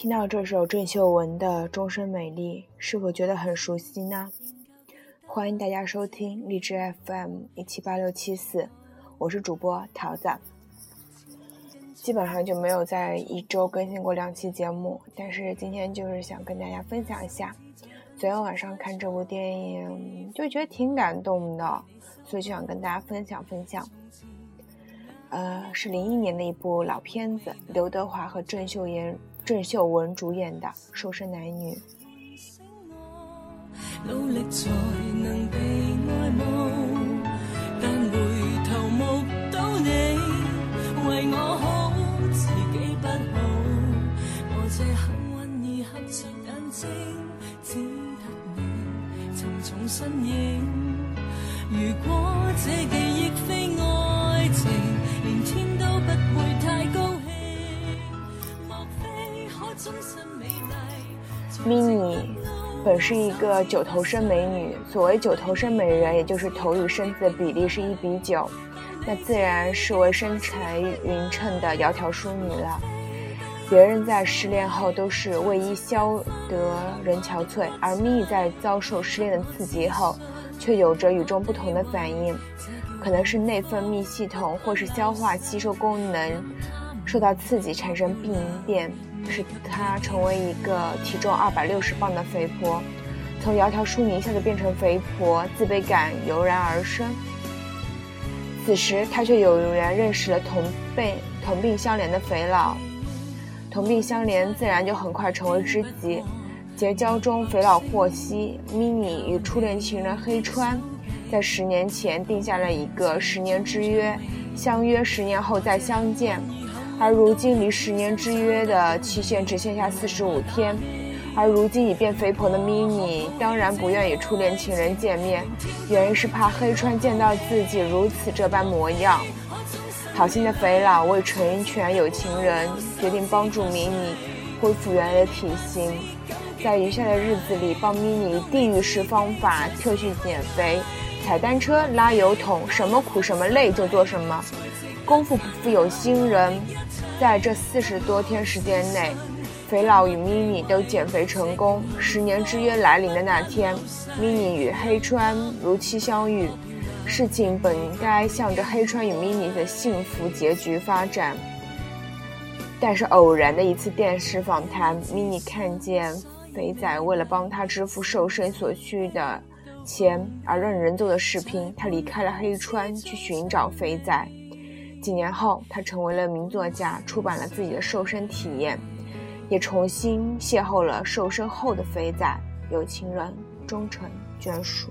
听到这首郑秀文的《终身美丽》，是否觉得很熟悉呢？欢迎大家收听荔枝 FM 一七八六七四，我是主播桃子。基本上就没有在一周更新过两期节目，但是今天就是想跟大家分享一下，昨天晚上看这部电影就觉得挺感动的，所以就想跟大家分享分享。呃，是零一年的一部老片子，刘德华和郑秀妍。郑秀文主演的《瘦身男女》。努力才能被爱慕，但回头目睹你为我好，自己不好。我这幸运儿合着眼睛，只得你沉重身影。本是一个九头身美女，所谓九头身美人，也就是头与身子的比例是一比九，那自然是为身材匀称的窈窕淑女了。别人在失恋后都是为伊消得人憔悴，而 mini 在遭受失恋的刺激后，却有着与众不同的反应，可能是内分泌系统或是消化吸收功能受到刺激产生病变。使她成为一个体重二百六十磅的肥婆，从窈窕淑女一下子变成肥婆，自卑感油然而生。此时，她却有缘认识了同辈同病相怜的肥佬，同病相怜，自然就很快成为知己。结交中，肥佬获悉，mini 与初恋情人黑川在十年前定下了一个十年之约，相约十年后再相见。而如今离十年之约的期限只剩下四十五天，而如今已变肥婆的 mini 当然不愿与初恋情人见面，原因是怕黑川见到自己如此这般模样。好心的肥佬为成全有情人，决定帮助 mini 恢复原来的体型，在余下的日子里帮 mini 地狱式方法特训减肥，踩单车、拉油桶，什么苦什么累就做什么。功夫不负有心人，在这四十多天时间内，肥佬与咪咪都减肥成功。十年之约来临的那天，咪咪与黑川如期相遇。事情本该向着黑川与咪咪的幸福结局发展，但是偶然的一次电视访谈，咪咪看见肥仔为了帮他支付瘦身所需的钱而让人做的视频，他离开了黑川去寻找肥仔。几年后，他成为了名作家，出版了自己的瘦身体验，也重新邂逅了瘦身后的肥仔，有情人终成眷属。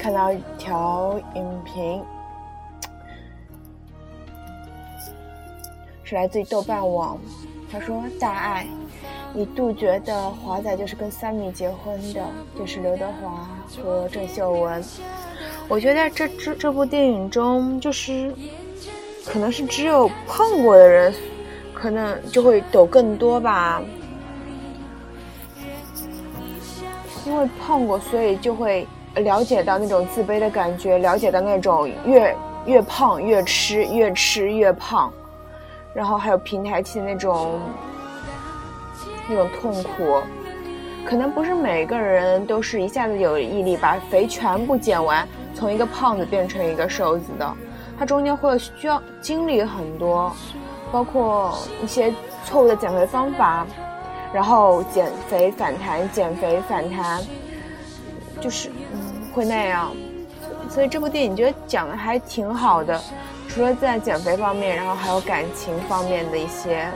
看到一条影评，是来自于豆瓣网。他说：“大爱一度觉得华仔就是跟三米结婚的，就是刘德华和郑秀文。我觉得这这这部电影中，就是可能是只有碰过的人，可能就会懂更多吧。因为碰过，所以就会了解到那种自卑的感觉，了解到那种越越胖越吃，越吃越胖。”然后还有平台期的那种那种痛苦，可能不是每个人都是一下子有毅力把肥全部减完，从一个胖子变成一个瘦子的，它中间会需要经历很多，包括一些错误的减肥方法，然后减肥反弹，减肥反弹，就是会那样，所以这部电影觉得讲的还挺好的。除了在减肥方面，然后还有感情方面的一些。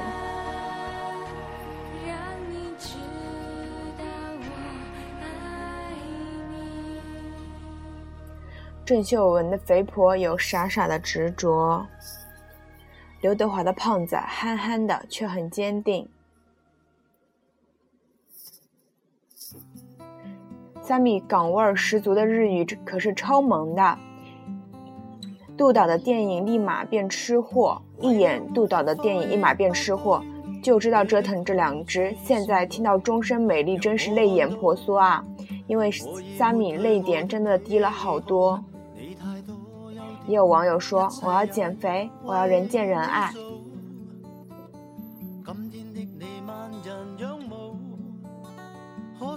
郑秀文的肥婆有傻傻的执着，刘德华的胖子憨憨的却很坚定。三米港味十足的日语可是超萌的。杜导的电影立马变吃货，一演杜导的电影立马变吃货，就知道折腾这两只。现在听到终身美丽，真是泪眼婆娑啊！因为三米泪点真的低了好多。也有网友说：“我要减肥，我要人见人爱。”我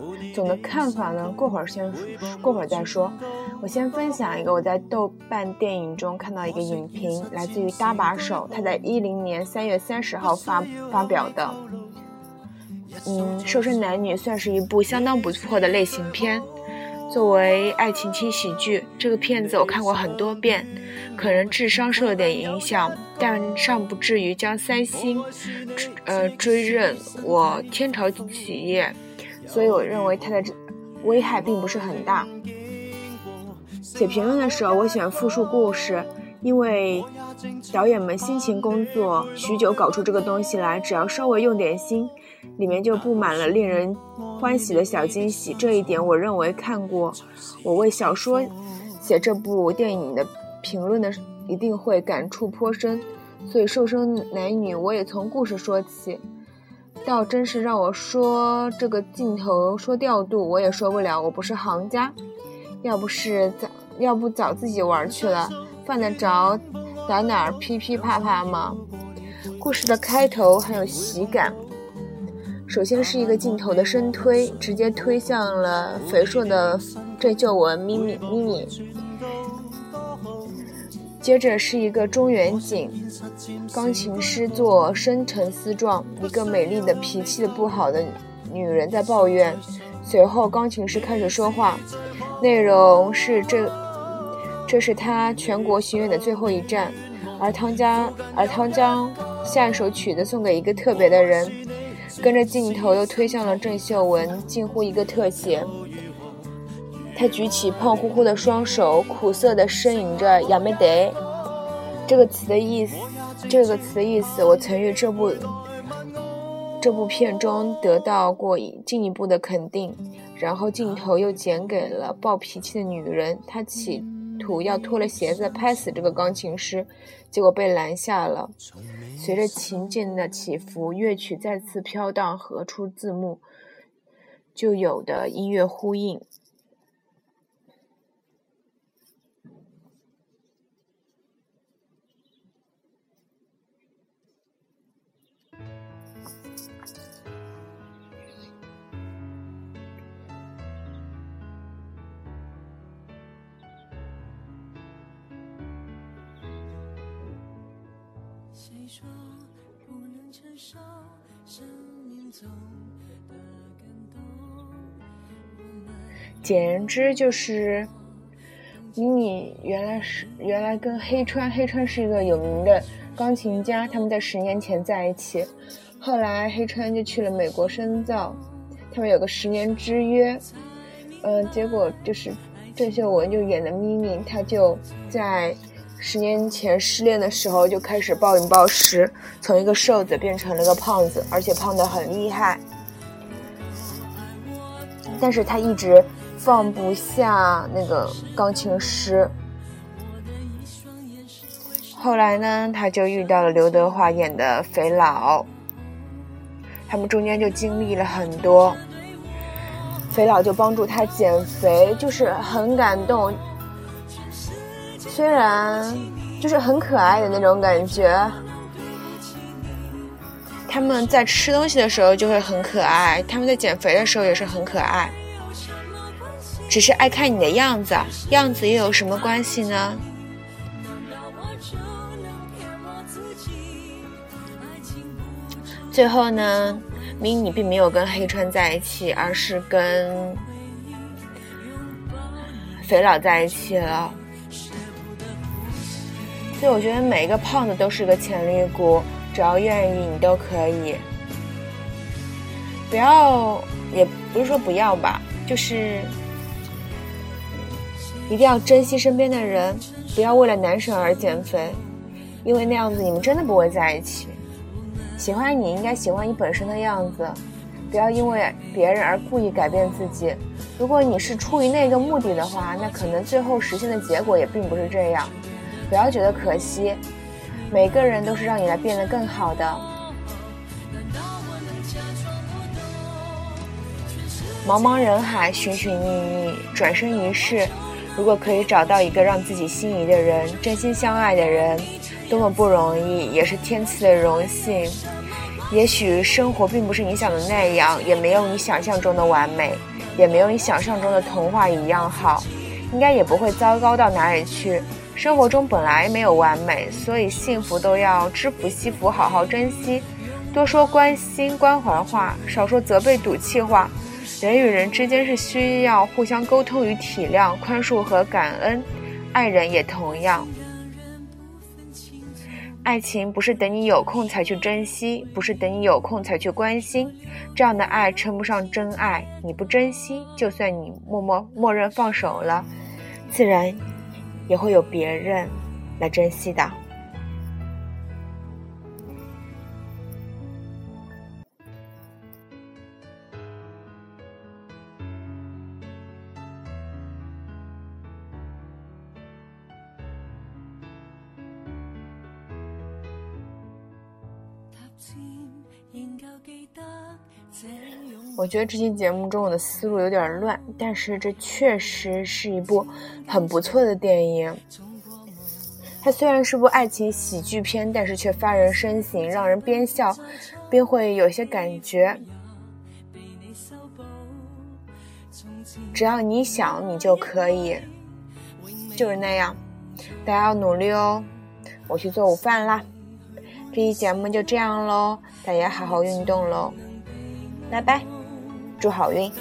总的看法呢，过会儿先过会儿再说。我先分享一个我在豆瓣电影中看到一个影评，来自于搭把手，他在一零年三月三十号发发表的。嗯，瘦身男女算是一部相当不错的类型片。作为爱情轻喜剧，这个片子我看过很多遍，可能智商受了点影响，但尚不至于将三星，呃追认我天朝企业，所以我认为它的危害并不是很大。写评论的时候，我喜欢复述故事，因为导演们辛勤工作许久搞出这个东西来，只要稍微用点心。里面就布满了令人欢喜的小惊喜，这一点我认为看过我为小说写这部电影的评论的一定会感触颇深。所以瘦身男女我也从故事说起，倒真是让我说这个镜头说调度我也说不了，我不是行家，要不是早要不早自己玩去了，犯得着打哪儿噼噼啪啪吗？故事的开头很有喜感。首先是一个镜头的深推，直接推向了肥硕的郑秀文咪咪咪咪。接着是一个中远景，钢琴师做深沉思状，一个美丽的脾气不好的女人在抱怨。随后钢琴师开始说话，内容是这这是他全国巡演的最后一站，而汤将而汤将下一首曲子送给一个特别的人。跟着镜头又推向了郑秀文，近乎一个特写。他举起胖乎乎的双手，苦涩地呻吟着“亚美得”这个词的意思。这个词的意思，我曾于这部这部片中得到过进一步的肯定。然后镜头又剪给了暴脾气的女人，她企图要脱了鞋子拍死这个钢琴师，结果被拦下了。随着琴键的起伏，乐曲再次飘荡，和出字幕就有的音乐呼应。谁说不能承受简言之，就是妮妮原来是原来跟黑川，黑川是一个有名的钢琴家，他们在十年前在一起，后来黑川就去了美国深造，他们有个十年之约，嗯，结果就是郑秀文就演的咪咪，她就在十年前失恋的时候就开始暴饮暴食，从一个瘦子变成了个胖子，而且胖得很厉害，但是他一直。放不下那个钢琴师，后来呢，他就遇到了刘德华演的肥佬，他们中间就经历了很多，肥佬就帮助他减肥，就是很感动。虽然就是很可爱的那种感觉，他们在吃东西的时候就会很可爱，他们在减肥的时候也是很可爱。只是爱看你的样子，样子又有什么关系呢？最后呢，，MINI 并没有跟黑川在一起，而是跟肥佬在一起了。所以我觉得每一个胖子都是个潜力股，只要愿意，你都可以。不要，也不是说不要吧，就是。一定要珍惜身边的人，不要为了男神而减肥，因为那样子你们真的不会在一起。喜欢你应该喜欢你本身的样子，不要因为别人而故意改变自己。如果你是出于那个目的的话，那可能最后实现的结果也并不是这样。不要觉得可惜，每个人都是让你来变得更好的。茫茫人海，寻寻觅觅，转身一世。如果可以找到一个让自己心仪的人，真心相爱的人，多么不容易，也是天赐的荣幸。也许生活并不是你想的那样，也没有你想象中的完美，也没有你想象中的童话一样好，应该也不会糟糕到哪里去。生活中本来没有完美，所以幸福都要知福惜福，好好珍惜，多说关心关怀话，少说责备赌气话。人与人之间是需要互相沟通与体谅、宽恕和感恩，爱人也同样。爱情不是等你有空才去珍惜，不是等你有空才去关心，这样的爱称不上真爱。你不珍惜，就算你默默默认放手了，自然也会有别人来珍惜的。我觉得这期节目中我的思路有点乱，但是这确实是一部很不错的电影。它虽然是部爱情喜剧片，但是却发人深省，让人边笑边会有些感觉。只要你想，你就可以，就是那样。大家要努力哦！我去做午饭啦。这期节目就这样喽，大家好好运动喽，拜拜，祝好运。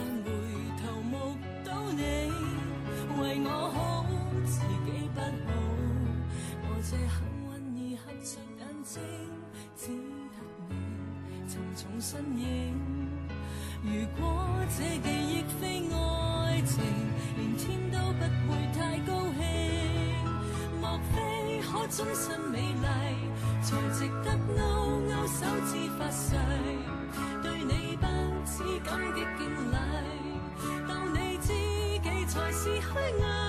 才是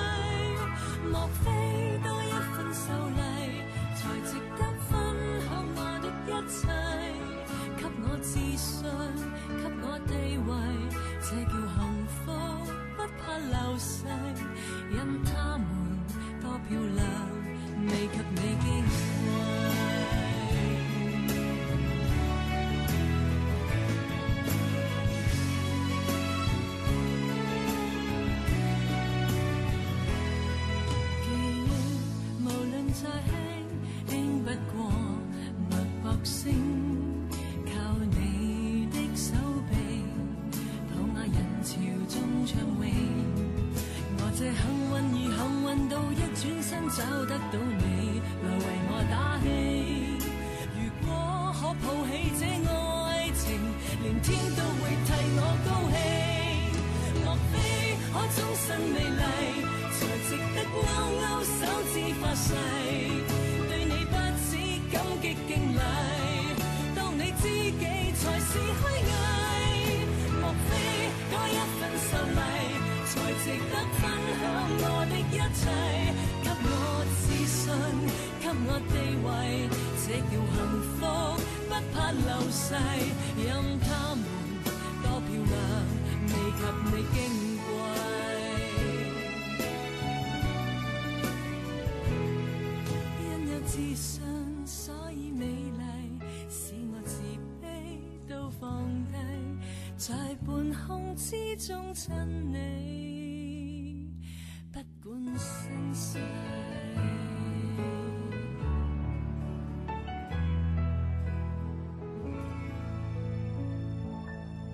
连天都会替我高兴。莫非可终身美丽，才值得勾勾手指发誓？对你不止感激敬礼，当你知己才是虚伪。莫非多一份秀丽？才值得分享我的一切，给我自信，给我地位，这叫幸福，不怕流逝。任他们多漂亮，未及你矜贵。因有自信，所以美丽，使我自卑都放低。在半空之中亲你，